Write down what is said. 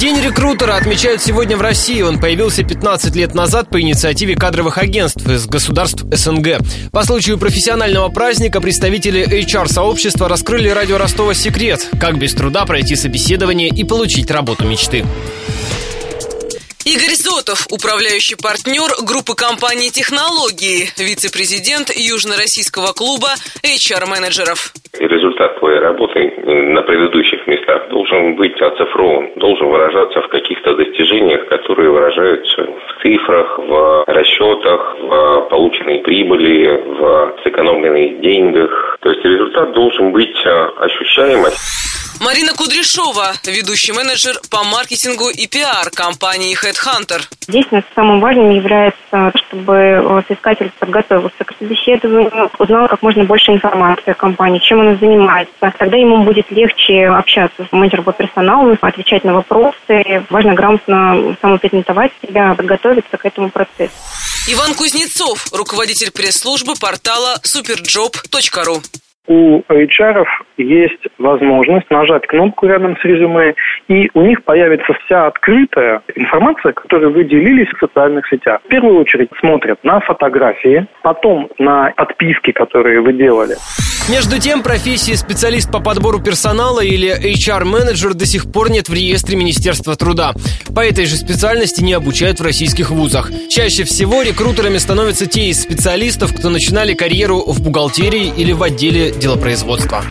День рекрутера отмечают сегодня в России. Он появился 15 лет назад по инициативе кадровых агентств из государств СНГ. По случаю профессионального праздника представители HR-сообщества раскрыли радио Ростова секрет, как без труда пройти собеседование и получить работу мечты. Игорь Зотов, управляющий партнер группы компании «Технологии», вице-президент Южно-Российского клуба HR-менеджеров. Результат твоей работы на предыдущих местах должен быть оцифрован, должен выражаться в каких-то достижениях, которые выражаются в цифрах, в расчетах, в полученной прибыли, в сэкономленных деньгах. То есть результат должен быть а, ощущаемым. Марина Кудряшова, ведущий менеджер по маркетингу и пиар компании Headhunter. Здесь самым важным является, чтобы э, соискатель подготовился к собеседованию, узнал как можно больше информации о компании, чем она занимается. Тогда ему будет легче общаться с менеджером по персоналу, отвечать на вопросы. Важно грамотно самопрезентовать себя, подготовиться к этому процессу. Иван Кузнецов, руководитель пресс-службы портала superjob.ru у HR есть возможность нажать кнопку рядом с резюме, и у них появится вся открытая информация, которую вы делились в социальных сетях. В первую очередь смотрят на фотографии, потом на отписки, которые вы делали. Между тем, профессии специалист по подбору персонала или HR-менеджер до сих пор нет в реестре Министерства труда. По этой же специальности не обучают в российских вузах. Чаще всего рекрутерами становятся те из специалистов, кто начинали карьеру в бухгалтерии или в отделе делопроизводства.